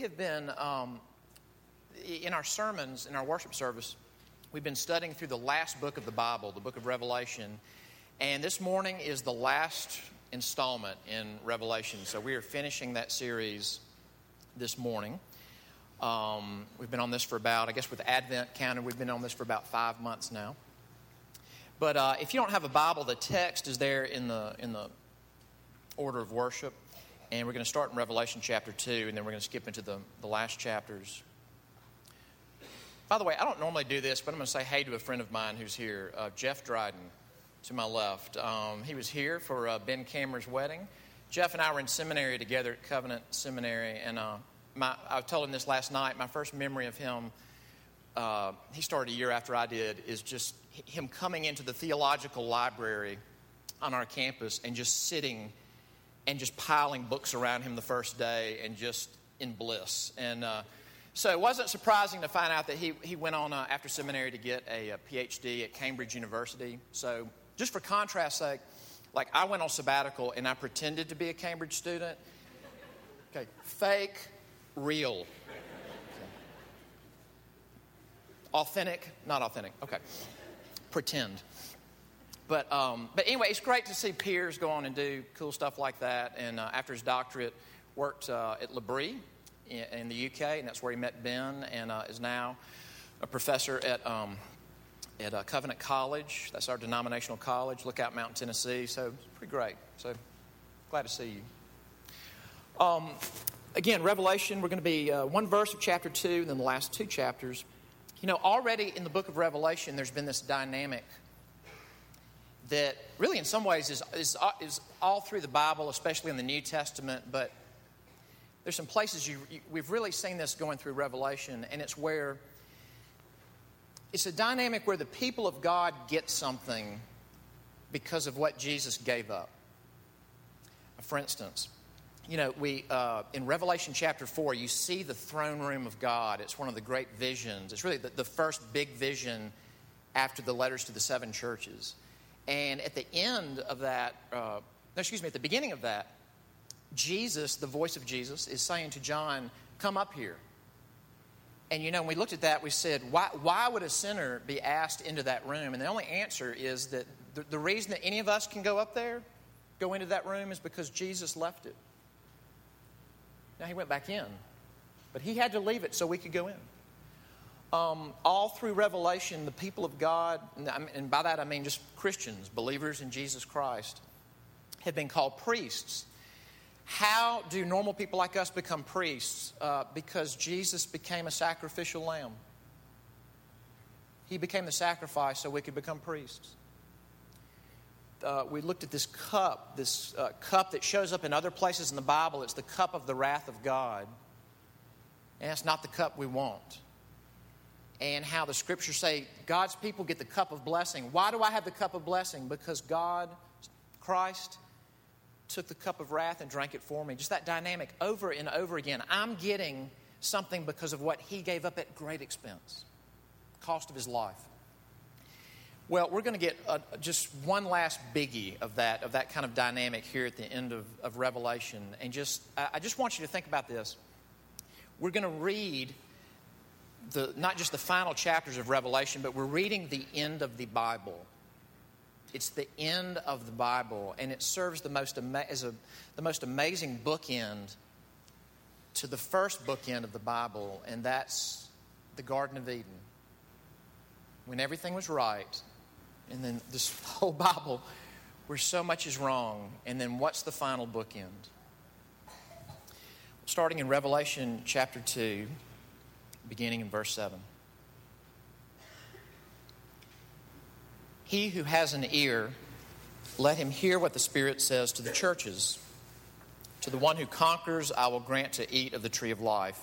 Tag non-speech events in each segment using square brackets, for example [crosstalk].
have been, um, in our sermons, in our worship service, we've been studying through the last book of the Bible, the book of Revelation. And this morning is the last installment in Revelation. So we are finishing that series this morning. Um, we've been on this for about, I guess with Advent counted, we've been on this for about five months now. But uh, if you don't have a Bible, the text is there in the, in the order of worship. And we're going to start in Revelation chapter 2, and then we're going to skip into the, the last chapters. By the way, I don't normally do this, but I'm going to say hey to a friend of mine who's here, uh, Jeff Dryden, to my left. Um, he was here for uh, Ben Cameron's wedding. Jeff and I were in seminary together at Covenant Seminary, and uh, my, I told him this last night. My first memory of him, uh, he started a year after I did, is just him coming into the theological library on our campus and just sitting and just piling books around him the first day and just in bliss. And uh, so it wasn't surprising to find out that he, he went on uh, after seminary to get a, a, PhD at Cambridge University. So, just for contrast sake, like I went on sabbatical and I pretended to be a Cambridge student. Okay, fake, real. Authentic, not authentic. Okay, pretend. But, um, but anyway, it's great to see peers go on and do cool stuff like that. And uh, after his doctorate, worked uh, at L'Abri in, in, the UK, and that's where he met Ben, and uh, is now a professor at, um, at uh, Covenant College. That's our denominational college, Lookout Mountain, Tennessee. So it's pretty great. So glad to see you. Um, again, Revelation, we're going to be uh, one verse of chapter 2, and then the last two chapters. You know, already in the book of Revelation, there's been this dynamic that really, in some ways, is, is, is all through the Bible, especially in the New Testament, but there's some places you, you, we've really seen this going through Revelation, and it's where it's a dynamic where the people of God get something because of what Jesus gave up. For instance, you know, we uh, in Revelation chapter four, you see the throne room of God. It's one of the great visions. It's really the, the first big vision after the letters to the seven churches. And at the end of that, uh, no, excuse me, at the beginning of that, Jesus, the voice of Jesus, is saying to John, Come up here. And you know, when we looked at that, we said, Why, why would a sinner be asked into that room? And the only answer is that the, the reason that any of us can go up there, go into that room, is because Jesus left it. Now, he went back in, but he had to leave it so we could go in um, all through Revelation, the people of God, and by that I mean just Christians, believers in Jesus Christ, have been called priests. How do normal people like us become priests? Uh, because Jesus became a sacrificial lamb. He became the sacrifice so we could become priests. Uh, we looked at this cup, this uh, cup that shows up in other places in the Bible. It's the cup of the wrath of God. And it's not the cup we want and how the scriptures say God's people get the cup of blessing. Why do I have the cup of blessing? Because God, Christ, took the cup of wrath and drank it for me. Just that dynamic over and over again. I'm getting something because of what He gave up at great expense, cost of His life. Well, we're going to get a, just one last biggie of that, of that kind of dynamic here at the end of, of Revelation. And just, I just want you to think about this. We're going to read the, not just the final chapters of Revelation, but we're reading the end of the Bible. It's the end of the Bible, and it serves the most ama- as a, the most amazing bookend to the first bookend of the Bible, and that's the Garden of Eden. When everything was right, and then this [laughs] whole Bible where so much is wrong, and then what's the final bookend? Starting in Revelation chapter 2 beginning in verse 7. He who has an ear, let him hear what the Spirit says to the churches. To the one who conquers, I will grant to eat of the tree of life,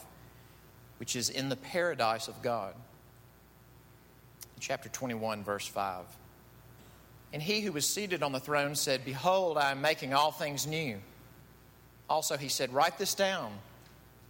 which is in the paradise of God. Chapter 21, verse 5. And he who was seated on the throne said, Behold, I am making all things new. Also, he said, Write this down,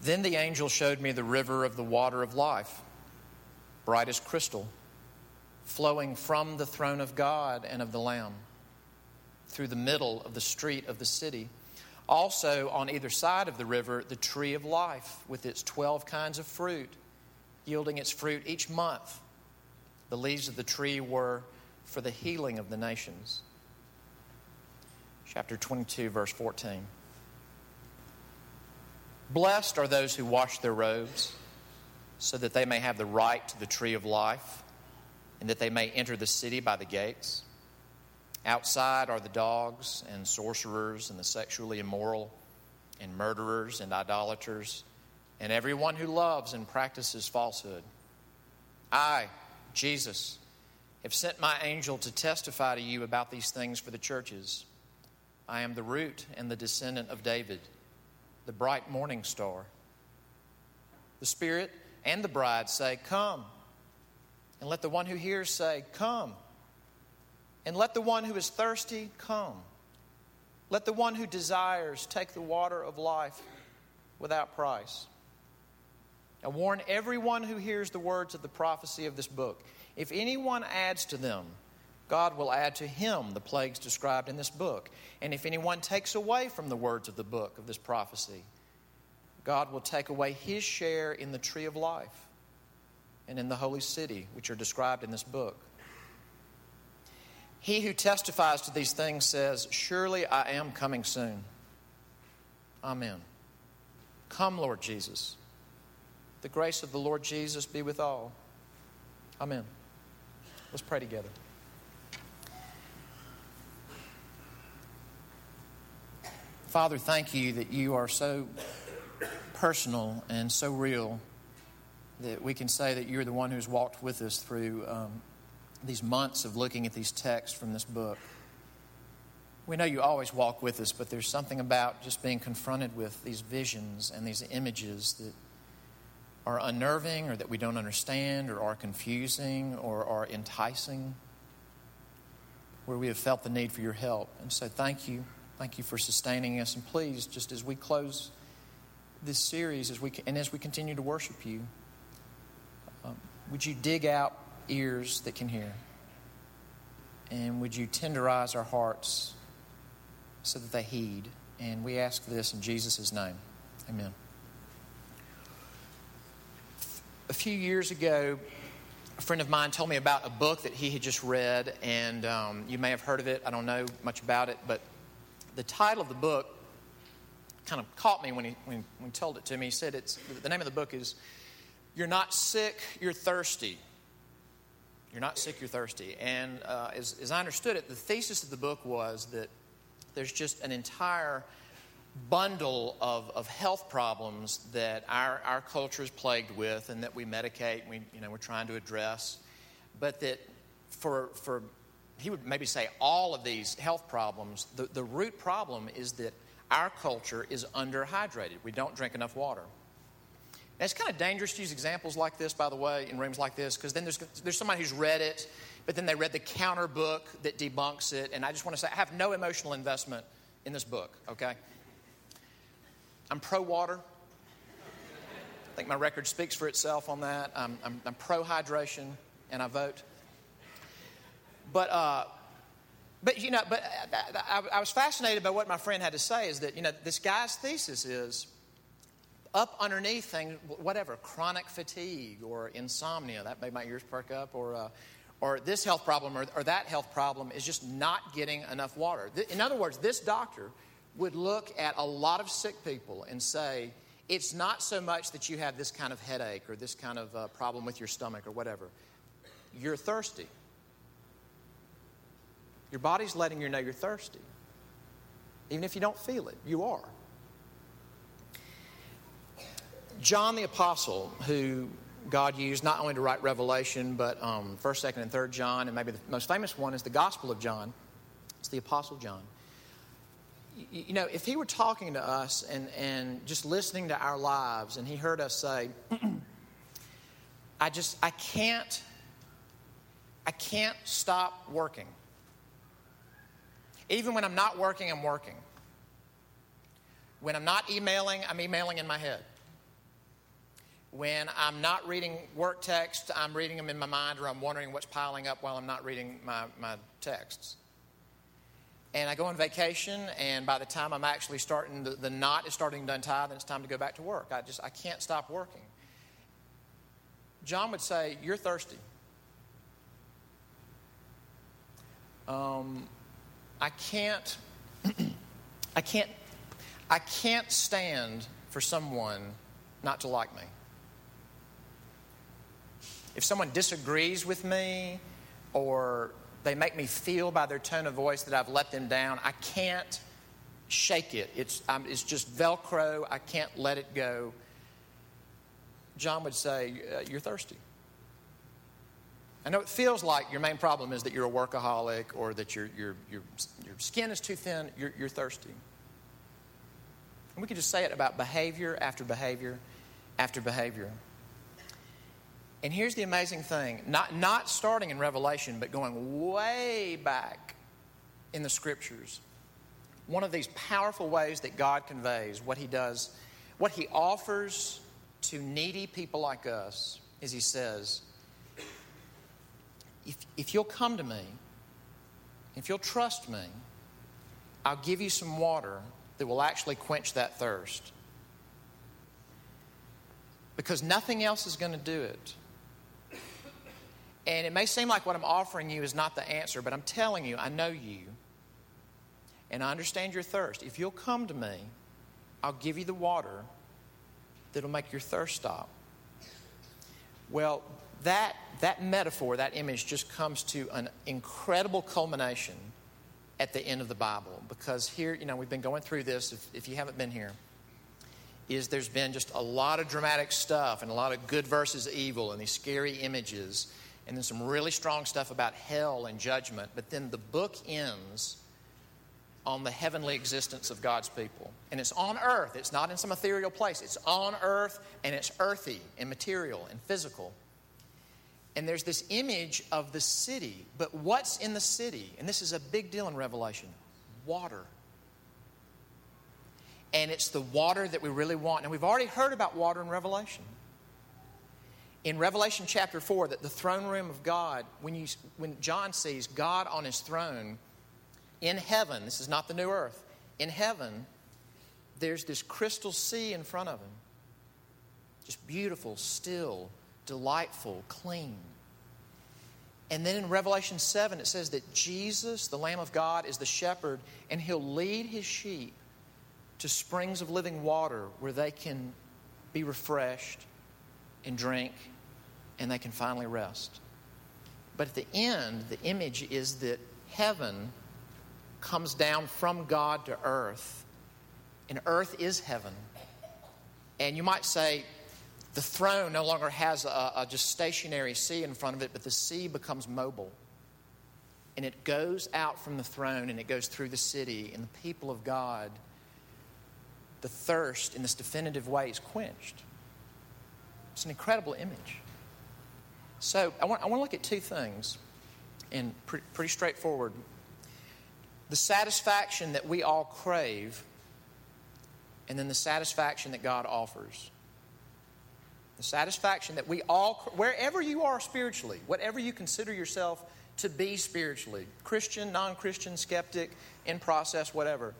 Then the angel showed me the river of the water of life, bright as crystal, flowing from the throne of God and of the Lamb through the middle of the street of the city. Also, on either side of the river, the tree of life with its 12 kinds of fruit yielding its fruit each month. The leaves of the tree were for the healing of the nations. Chapter 22, verse 14. Blessed are those who wash their robes, so that they may have the right to the tree of life, and that they may enter the city by the gates. Outside are the dogs, and sorcerers, and the sexually immoral, and murderers, and idolaters and everyone who loves and practices falsehood. I, Jesus, have sent my angel to testify to you about these things for the churches. I am the root and the descendant of David, the bright morning star. The Spirit and the bride say, Come. And let the one who hears say, Come. And let the one who is thirsty come. Let the one who desires take the water of life without price. I warn everyone who hears the words of the prophecy of this book. If anyone adds to them, God will add to him the plagues described in this book. And if anyone takes away from the words of the book of this prophecy, God will take away his share in the tree of life and in the holy city, which are described in this book. He who testifies to these things says, Surely I am coming soon. Amen. Come, Lord Jesus. The grace of the Lord Jesus be with all. Amen. Let's pray together. Father, thank you that you are so personal and so real that we can say that you're the one who's walked with us through um, these months of looking at these texts from this book. We know you always walk with us, but there's something about just being confronted with these visions and these images that are unnerving or that we don't understand or are confusing or are enticing, where we have felt the need for your help. And so thank you. Thank you for sustaining us. And please, just as we close this series as we, and as we continue to worship you, um, would you dig out ears that can hear? And would you tenderize our hearts so that they heed? And we ask this in Jesus' name. Amen. a few years ago, a friend of mine told me about a book that he had just read, and um, you may have heard of it. I don't know much about it, but the title of the book kind of caught me when he, when, when he told it to me. He said it's, the name of the book is You're Not Sick, You're Thirsty. You're not sick, you're thirsty. And uh, as, as I understood it, the thesis of the book was that there's just an entire bundle of, of health problems that our, our culture is plagued with and that we medicate, we, you know, we're trying to address. But that for, for, he would maybe say all of these health problems, the, the root problem is that our culture is underhydrated. We don't drink enough water. It's kind of dangerous to use examples like this, by the way, in rooms like this, because then there's, there's somebody who's read it, but then they read the counter book that debunks it. And I just want to say, I have no emotional investment in this book, okay? I'm pro water. I think my record speaks for itself on that. I'm, I'm, I'm pro hydration, and I vote. But, uh, but you know, but uh, I, I, was fascinated by what my friend had to say. Is that you know this guy's thesis is up underneath things, whatever, chronic fatigue or insomnia. That made my ears perk up, or. Uh, or this health problem or, or that health problem is just not getting enough water. In other words, this doctor would look at a lot of sick people and say, it's not so much that you have this kind of headache or this kind of uh, problem with your stomach or whatever. You're thirsty. Your body's letting you know you're thirsty. Even if you don't feel it, you are. John the Apostle, who God used not only to write Revelation, but um, 1st, 2nd, and 3rd John, and maybe the most famous one is the Gospel of John. It's the Apostle John you know, if he were talking to us and, and just listening to our lives and he heard us say, [clears throat] I just, I can't, I can't stop working. Even when I'm not working, I'm working. When I'm not emailing, I'm emailing in my head. When I'm not reading work texts, I'm reading them in my mind or I'm wondering what's piling up while I'm not reading my, my texts. And I go on vacation, and by the time I'm actually starting, the, the knot is starting to untie, then it's time to go back to work. I just, I can't stop working. John would say, You're thirsty. Um, I can't, [clears throat] I can't, I can't stand for someone not to like me. If someone disagrees with me or they make me feel by their tone of voice that I've let them down, I can't shake it. It's, it's just Velcro. I can't let it go. John would say, uh, You're thirsty. I know it feels like your main problem is that you're a workaholic or that your, your, your, your skin is too thin, you're, you're thirsty. And we could just say it about behavior after behavior after behavior. And here's the amazing thing not, not starting in Revelation, but going way back in the scriptures. One of these powerful ways that God conveys what He does, what He offers to needy people like us, is He says, if, if you'll come to me, if you'll trust me, I'll give you some water that will actually quench that thirst. Because nothing else is going to do it. And it may seem like what I'm offering you is not the answer, but I'm telling you, I know you. And I understand your thirst. If you'll come to me, I'll give you the water that'll make your thirst stop. Well, that, that metaphor, that image, just comes to an incredible culmination at the end of the Bible. Because here, you know, we've been going through this, if, if you haven't been here, is there's been just a lot of dramatic stuff and a lot of good versus evil and these scary images and then some really strong stuff about hell and judgment. But then the book ends on the heavenly existence of God's people. And it's on earth, it's not in some ethereal place. It's on earth and it's earthy and material and physical and there's this image of the city. But what's in the city? And this is a big deal in Revelation water. And it's the water that we really want. And we've already heard about water in Revelation. In Revelation chapter 4, that the throne room of God, when, you, when John sees God on his throne in heaven, this is not the new earth, in heaven, there's this crystal sea in front of him. Just beautiful, still, delightful, clean. And then in Revelation 7, it says that Jesus, the Lamb of God, is the shepherd, and he'll lead his sheep to springs of living water where they can be refreshed and drink and they can finally rest. But at the end, the image is that heaven comes down from God to earth, and earth is heaven. And you might say, the throne no longer has a, a just stationary sea in front of it, but the sea becomes mobile. And it goes out from the throne and it goes through the city, and the people of God, the thirst in this definitive way is quenched. It's an incredible image. So I want, I want to look at two things, and pre- pretty straightforward. The satisfaction that we all crave, and then the satisfaction that God offers. The satisfaction that we all, wherever you are spiritually, whatever you consider yourself to be spiritually, Christian, non Christian, skeptic, in process, whatever,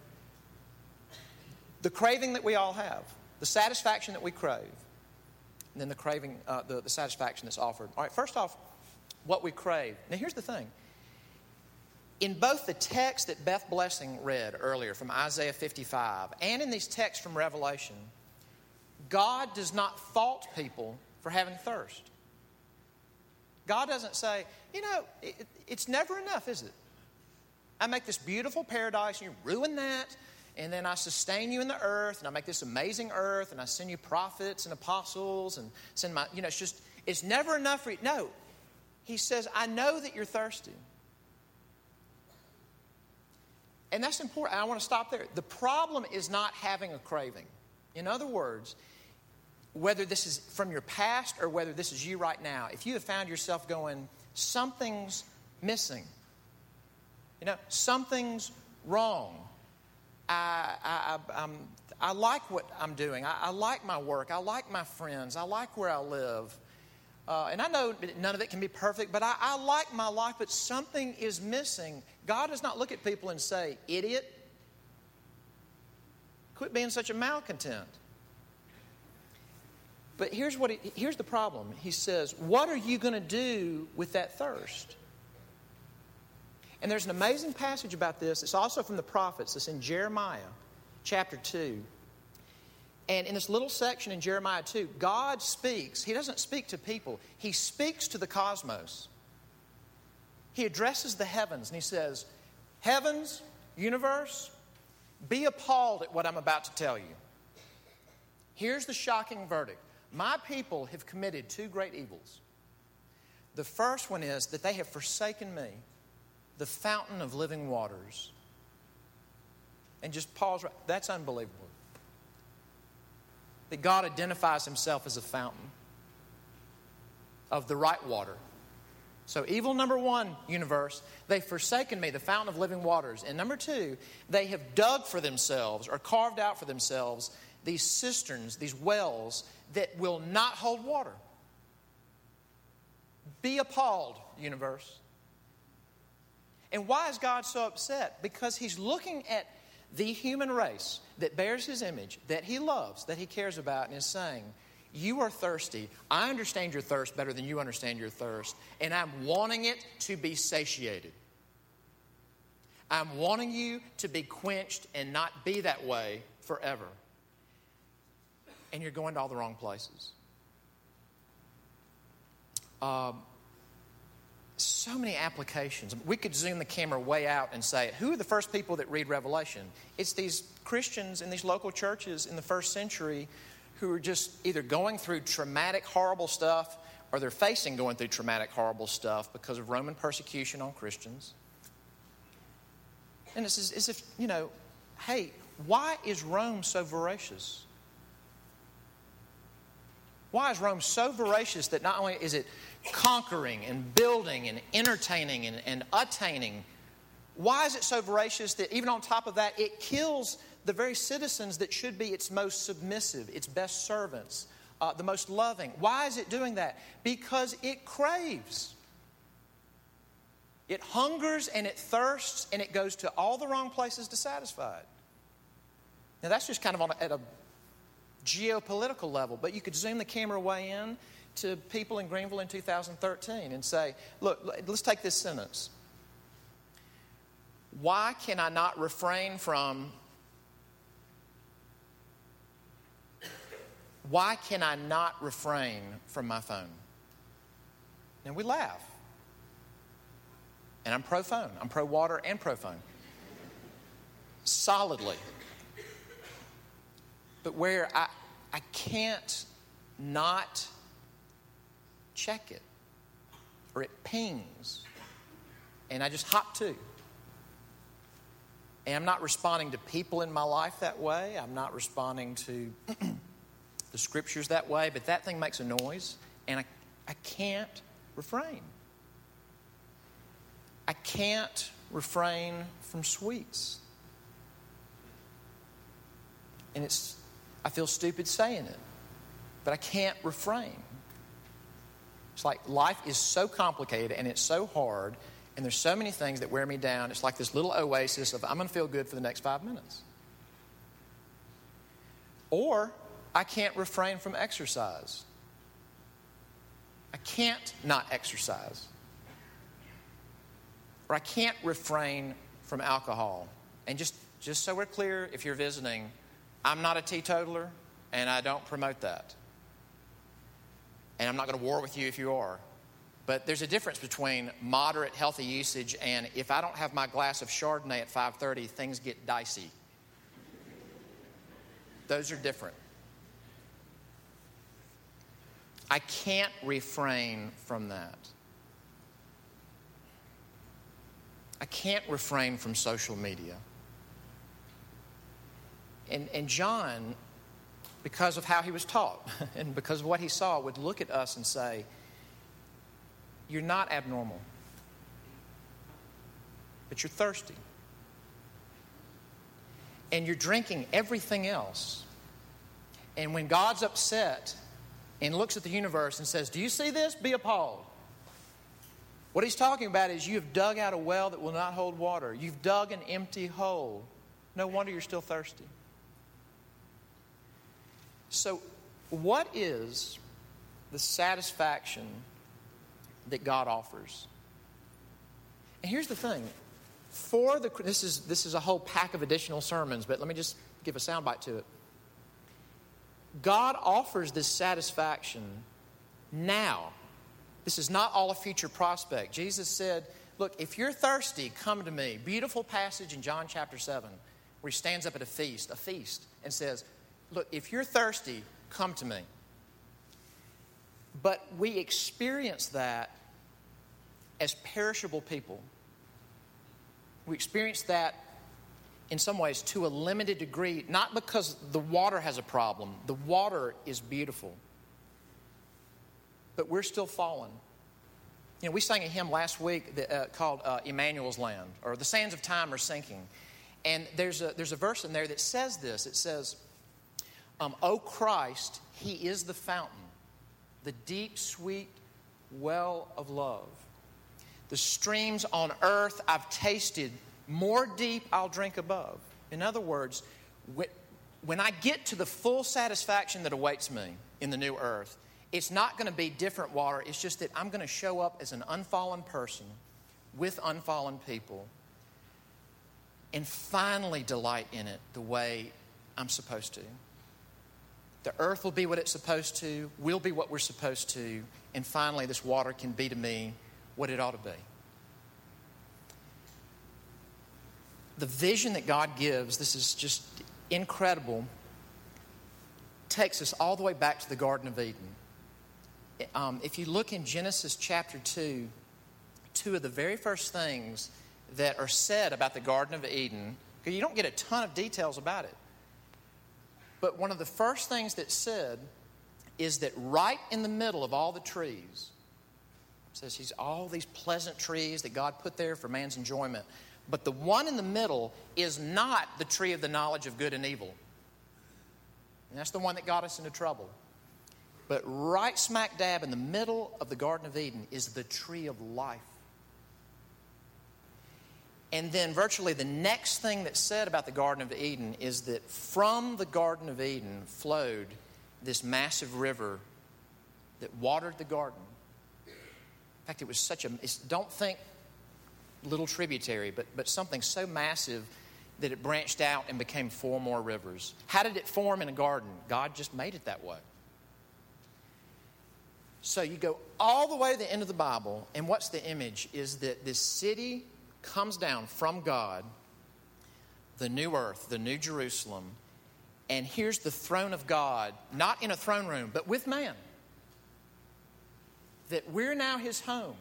the craving that we all have, the satisfaction that we crave, and then the craving, uh, the, the satisfaction that's offered. All right, first off, what we crave. Now, here's the thing. In both the text that Beth Blessing read earlier from Isaiah 55 and in these texts from Revelation, God does not fault people for having thirst. God doesn't say, you know, it, it's never enough, is it? I make this beautiful paradise, and you ruin that, and then I sustain you in the earth, and I make this amazing earth, and I send you prophets and apostles, and send my, you know, it's just, it's never enough for you. No. He says, I know that you're thirsty. And that's important. I want to stop there. The problem is not having a craving. In other words, whether this is from your past or whether this is you right now, if you have found yourself going, something's missing, you know, something's wrong. I, I, I, I like what I'm doing. I, I, like my work. I like my friends. I like where I live. Uh, and I know none of it can be perfect, but I, I like my life, but something is missing. God does not look at people and say, idiot, quit being such a malcontent. But here's, what he, here's the problem. He says, What are you going to do with that thirst? And there's an amazing passage about this. It's also from the prophets. It's in Jeremiah chapter 2. And in this little section in Jeremiah 2, God speaks. He doesn't speak to people, He speaks to the cosmos. He addresses the heavens and He says, Heavens, universe, be appalled at what I'm about to tell you. Here's the shocking verdict My people have committed two great evils. The first one is that they have forsaken me, the fountain of living waters. And just pause right. That's unbelievable. That God identifies himself as a fountain of the right water. So, evil number one, universe, they've forsaken me, the fountain of living waters. And number two, they have dug for themselves or carved out for themselves these cisterns, these wells that will not hold water. Be appalled, universe. And why is God so upset? Because He's looking at the human race that bears His image, that He loves, that He cares about, and is saying, You are thirsty. I understand your thirst better than you understand your thirst, and I'm wanting it to be satiated. I'm wanting you to be quenched and not be that way forever and you're going to all the wrong places. Um, so many applications. We could zoom the camera way out and say, who are the first people that read Revelation? It's these Christians in these local churches in the first century who are just either going through traumatic, horrible stuff or they're facing going through traumatic, horrible stuff because of Roman persecution on Christians. And it's as if, you know, hey, why is Rome so voracious? Why is Rome so voracious that not only is it conquering and building and entertaining and, and attaining, why is it so voracious that even on top of that, it kills the very citizens that should be its most submissive, its best servants, uh, the most loving? Why is it doing that? Because it craves. It hungers and it thirsts and it goes to all the wrong places to satisfy it. Now, that's just kind of on a, at a geopolitical level. But you could zoom the camera way in to people in Greenville in 2013 and say, look, let's take this sentence. Why can I not refrain from why can I not refrain from my phone? And we laugh. And I'm pro phone. I'm pro water and pro phone. Solidly but where I, I can't not check it or it pings and I just hop to. And I'm not responding to people in my life that way. I'm not responding to [clears throat] the scriptures that way, but that thing makes a noise and I, I can't refrain. I can't refrain from sweets. And it's I feel stupid saying it, but I can't refrain. It's like life is so complicated and it's so hard, and there's so many things that wear me down. It's like this little oasis of I'm going to feel good for the next five minutes. Or I can't refrain from exercise. I can't not exercise. Or I can't refrain from alcohol. And just, just so we're clear, if you're visiting, I'm not a teetotaler, and I don't promote that. And I'm not going to war with you if you are. But there's a difference between moderate healthy usage and if I don't have my glass of Chardonnay at 5:30, things get dicey. Those are different. I can't refrain from that. I can't refrain from social media. And, and John, because of how he was taught [laughs] and because of what he saw, would look at us and say, You're not abnormal, but you're thirsty. And you're drinking everything else. And when God's upset and looks at the universe and says, Do you see this? Be appalled. What he's talking about is you have dug out a well that will not hold water. You've dug an empty hole. No wonder you're still thirsty. So, what is the satisfaction that God offers? And here's the thing for the this is this is a whole pack of additional sermons, but let me just give a soundbite to it. God offers this satisfaction now. This is not all a future prospect. Jesus said, Look, if you're thirsty, come to me. Beautiful passage in John chapter 7 where he stands up at a feast, a feast, and says, Look, if you're thirsty, come to me. But we experience that as perishable people. We experience that in some ways to a limited degree, not because the water has a problem, the water is beautiful, but we're still fallen. You know, we sang a hymn last week that, uh, called uh, Emmanuel's Land, or The Sands of Time Are Sinking. And there's a, there's a verse in there that says this it says, um, O Christ, He is the fountain, the deep, sweet well of love. The streams on earth I've tasted, more deep I'll drink above. In other words, when I get to the full satisfaction that awaits me in the new earth, it's not going to be different water. It's just that I'm going to show up as an unfallen person with unfallen people and finally delight in it the way I'm supposed to. The earth will be what it's supposed to, we'll be what we're supposed to, and finally, this water can be to me what it ought to be. The vision that God gives, this is just incredible, takes us all the way back to the Garden of Eden. Um, if you look in Genesis chapter 2, two of the very first things that are said about the Garden of Eden, you don't get a ton of details about it. But one of the first things that's said is that right in the middle of all the trees, says he's all these pleasant trees that God put there for man's enjoyment. But the one in the middle is not the tree of the knowledge of good and evil. And that's the one that got us into trouble. But right smack dab in the middle of the Garden of Eden is the tree of life. And then, virtually, the next thing that's said about the Garden of Eden is that from the Garden of Eden flowed this massive river that watered the garden. In fact, it was such a, don't think little tributary, but, but something so massive that it branched out and became four more rivers. How did it form in a garden? God just made it that way. So you go all the way to the end of the Bible, and what's the image? Is that this city comes down from God, the new earth, the new Jerusalem, and here's the throne of God, not in a throne room, but with man. That we're now his home,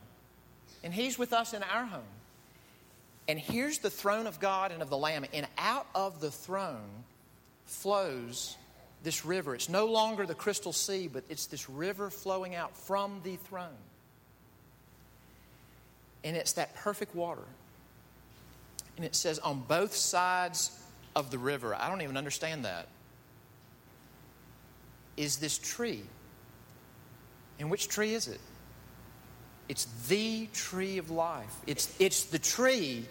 and he's with us in our home. And here's the throne of God and of the Lamb, and out of the throne flows this river. It's no longer the crystal sea, but it's this river flowing out from the throne. And it's that perfect water and it says on both sides of the river. I don't even understand that. Is this tree? And which tree is it? It's the tree of life. It's, it's the tree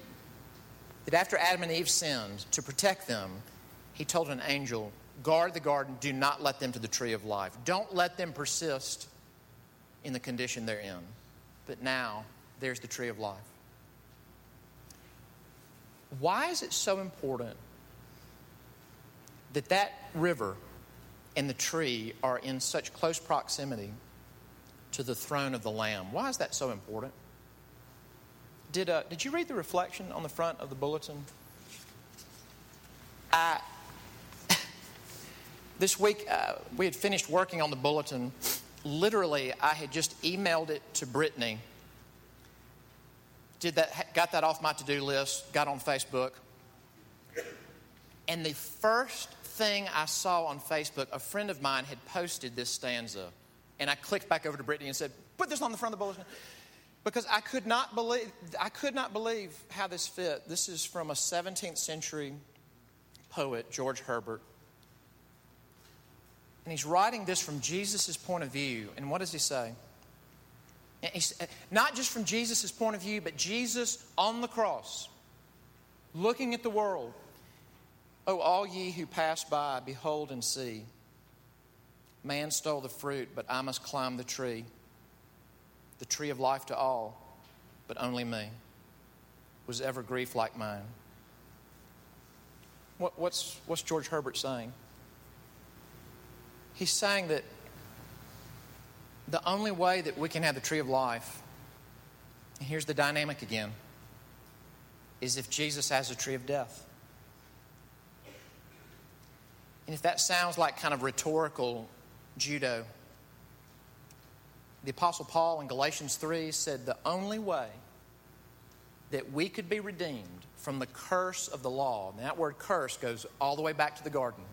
that after Adam and Eve sinned, to protect them, he told an angel, Guard the garden, do not let them to the tree of life. Don't let them persist in the condition they're in. But now, there's the tree of life. Why is it so important that that river and the tree are in such close proximity to the throne of the Lamb? Why is that so important? Did, uh, did you read the reflection on the front of the bulletin? I, [laughs] this week, uh, we had finished working on the bulletin. Literally, I had just emailed it to Brittany did that, got that off my to do list, got on Facebook. And the first thing I saw on Facebook, a friend of mine had posted this stanza. And I clicked back over to Brittany and said, Put this on the front of the bulletin. Because I could not believe, I could not believe how this fit. This is from a 17th century poet, George Herbert. And he's writing this from Jesus' point of view. And what does he say? Not just from Jesus' point of view, but Jesus on the cross, looking at the world. Oh, all ye who pass by, behold and see. Man stole the fruit, but I must climb the tree. The tree of life to all, but only me. Was ever grief like mine? What, what's, what's George Herbert saying? He's saying that the only way that we can have the tree of life, and here's the dynamic again, is if Jesus has a tree of death. And if that sounds like kind of rhetorical judo, the Apostle Paul in Galatians 3 said the only way that we could be redeemed from the curse of the law, and that word curse goes all the way back to the garden.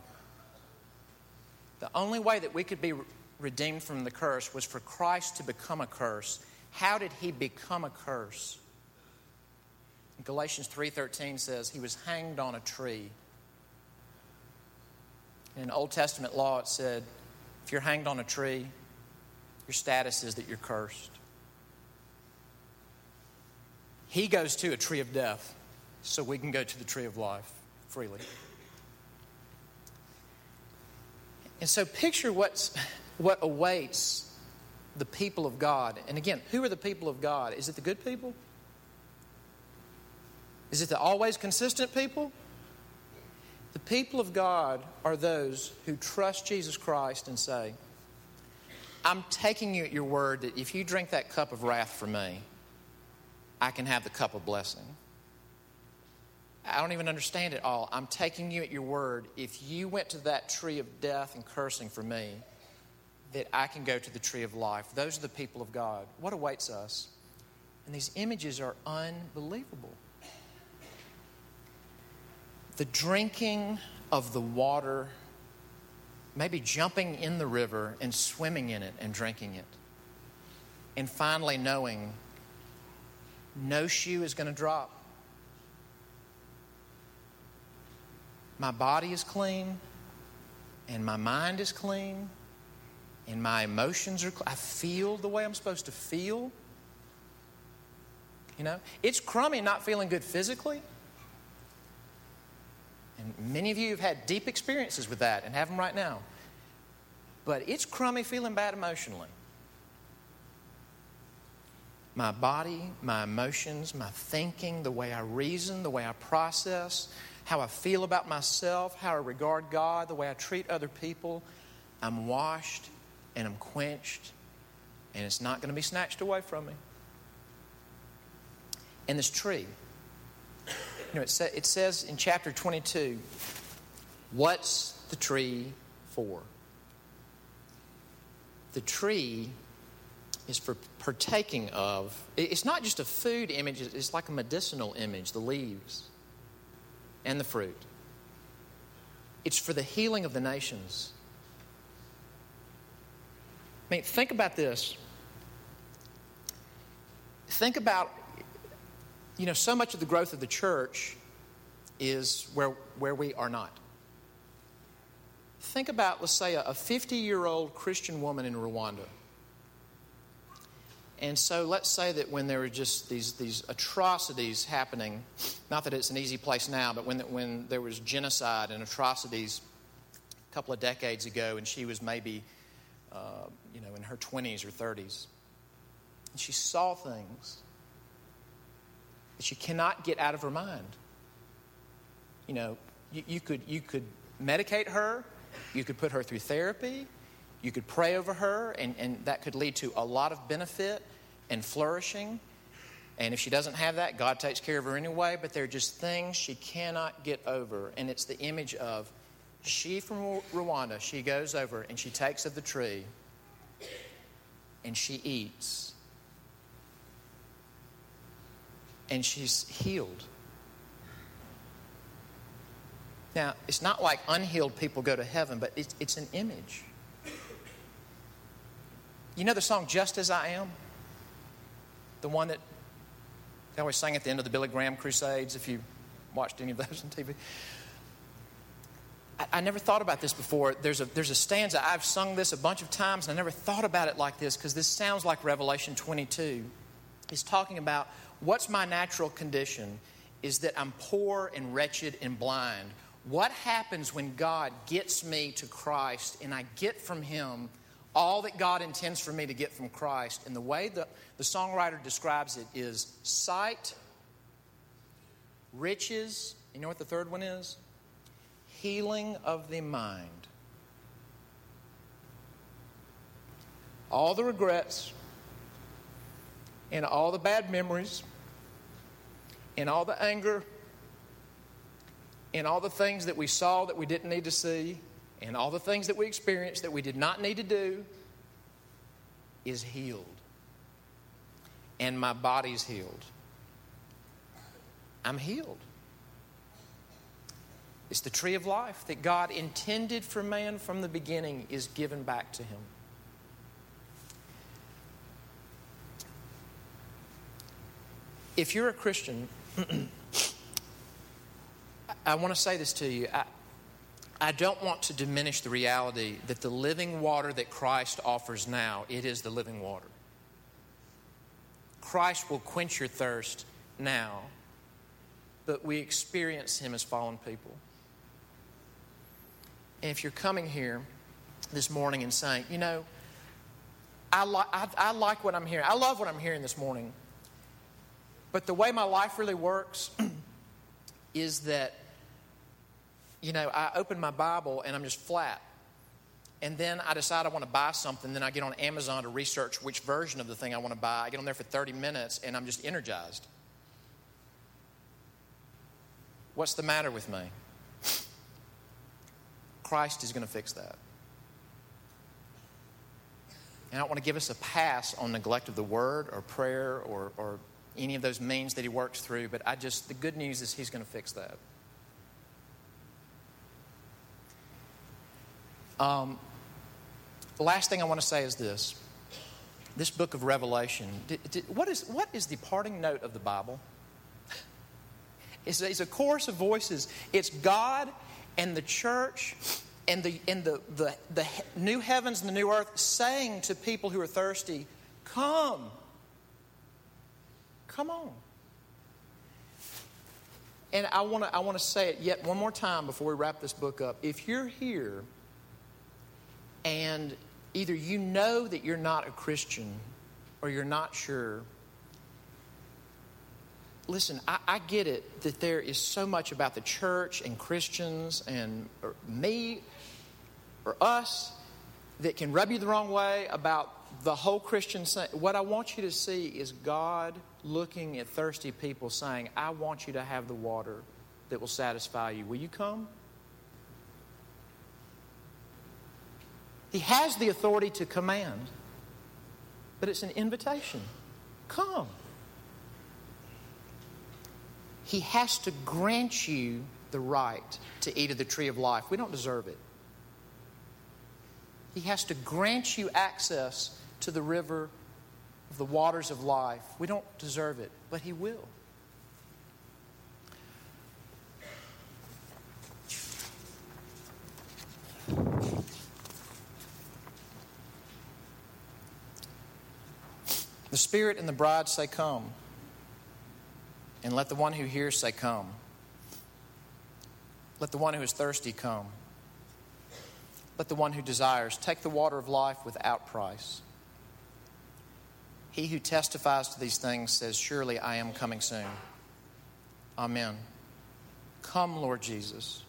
The only way that we could be redeemed from the curse was for Christ to become a curse. How did he become a curse? Galatians 3:13 says he was hanged on a tree. In Old Testament law it said if you're hanged on a tree, your status is that you're cursed. He goes to a tree of death so we can go to the tree of life freely. And so picture what's, what awaits the people of God. And again, who are the people of God? Is it the good people? Is it the always consistent people? The people of God are those who trust Jesus Christ and say, I'm taking you at your word that if you drink that cup of wrath for me, I can have the cup of blessing. I don't even understand it all. I'm taking you at your word. If you went to that tree of death and cursing for me, that I can go to the tree of life. Those are the people of God. What awaits us? And these images are unbelievable. The drinking of the water, maybe jumping in the river and swimming in it and drinking it. And finally knowing no shoe is going to drop my body is clean, and my mind is clean, and my emotions are. I feel the way I'm supposed to feel. You know, it's crummy not feeling good physically. And many of you have had deep experiences with that and have them right now. But it's crummy feeling bad emotionally. My body, my emotions, my thinking, the way I reason, the way I process, how I feel about myself, how I regard God, the way I treat other people, I'm washed and I'm quenched, and it's not going to be snatched away from me. And this tree, you know, it, sa- it says in chapter 22, what's the tree for? The tree is for partaking of, it's not just a food image, it's like a medicinal image, the leaves and the fruit. It's for the healing of the nations. I mean, think about this. Think about, you know, so much of the growth of the church is where, where we are not. Think about, let's say, a 50 year old Christian woman in Rwanda and so let's say that when there were just these, these atrocities happening, not that it's an easy place now, but when, when there was genocide and atrocities a couple of decades ago, and she was maybe, uh, you know, in her 20s or 30s, and she saw things that she cannot get out of her mind. You know, you, you could, you could medicate her, you could put her through therapy, you could pray over her, and, and that could lead to a lot of benefit and flourishing. And if she doesn't have that, God takes care of her anyway. But there are just things she cannot get over. And it's the image of she from Rwanda, she goes over and she takes of the tree and she eats. And she's healed. Now, it's not like unhealed people go to heaven, but it's, it's an image. You know the song Just As I Am? The one that they always sang at the end of the Billy Graham Crusades, if you watched any of those on TV. I, never thought about this before. There's a, there's a stanza, I've sung this a bunch of times, and I never thought about it like this because this sounds like Revelation 22. He's talking about what's my natural condition is that I'm poor and wretched and blind. What happens when God gets me to Christ and I get from Him all that God intends for me to get from Christ? And the way the, the songwriter describes it is sight, riches, you know what the third one is? Healing of the mind. All the regrets and all the bad memories and all the anger and all the things that we saw that we didn't need to see, and all the things that we experienced that we did not need to do, is healed. And my body's healed. I'm healed. It's the tree of life that God intended for man from the beginning is given back to him. If you're a Christian, [clears throat] I want to say this to you. I, I don't want to diminish the reality that the living water that Christ offers now, it is the living water. Christ will quench your thirst now, but we experience Him as fallen people. And if you're coming here this morning and saying, you know, I, li- I, I like what I'm hearing, I love what I'm hearing this morning, but the way my life really works [clears throat] is that you know, I open my Bible and I'm just flat. And then I decide I want to buy something. Then I get on Amazon to research which version of the thing I want to buy. I get on there for 30 minutes and I'm just energized. What's the matter with me? Christ is going to fix that. And I don't want to give us a pass on neglect of the word or prayer or, or any of those means that he works through, but I just, the good news is he's going to fix that. Um, the last thing I want to say is this this book of Revelation, did, did, what, is, what is the parting note of the Bible? [laughs] It's, it's a chorus of voices. It's God and the church and, the, and the, the, the new heavens and the new earth saying to people who are thirsty, Come. Come on. And I want to I want to say it yet one more time before we wrap this book up. If you're here and either you know that you're not a Christian or you're not sure. Listen, I, I, get it that there is so much about the church and Christians and me or us that can rub you the wrong way about the whole Christian. thing. What I want you to see is God looking at thirsty people saying, I want you to have the water that will satisfy you. Will you come? He has the authority to command, but it's an invitation. Come. He has to grant you the right to eat of the tree of life. We don't deserve it. He has to grant you access to the river of the waters of life. We don't deserve it, but He will. The Spirit and the bride say, Come. And let the one who hears say, Come. Let the one who is thirsty come. Let the one who desires take the water of life without price. He who testifies to these things says, Surely I am coming soon. Amen. Come, Lord Jesus.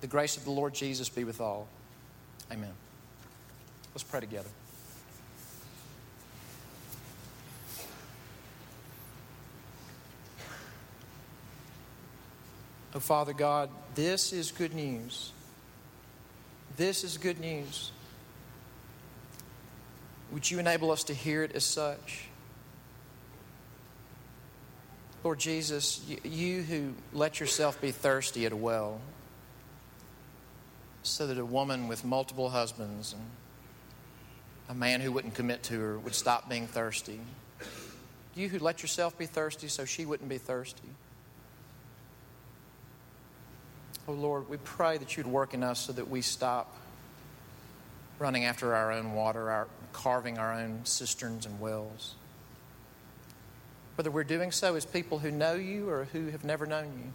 The grace of the Lord Jesus be with all. Amen. Let's pray together. Oh, Father God, this is good news. This is good news. Would you enable us to hear it as such? Lord Jesus, you who let yourself be thirsty at a well, so that a woman with multiple husbands and a man who wouldn't commit to her would stop being thirsty. You who let yourself be thirsty so she wouldn't be thirsty. Oh Lord, we pray that you'd work in us so that we stop running after our own water, our, carving our own cisterns and wells. Whether we're doing so as people who know you or who have never known you,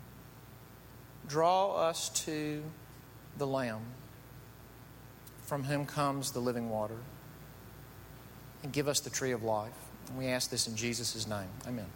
draw us to the Lamb from whom comes the living water and give us the tree of life. And we ask this in Jesus' name. Amen.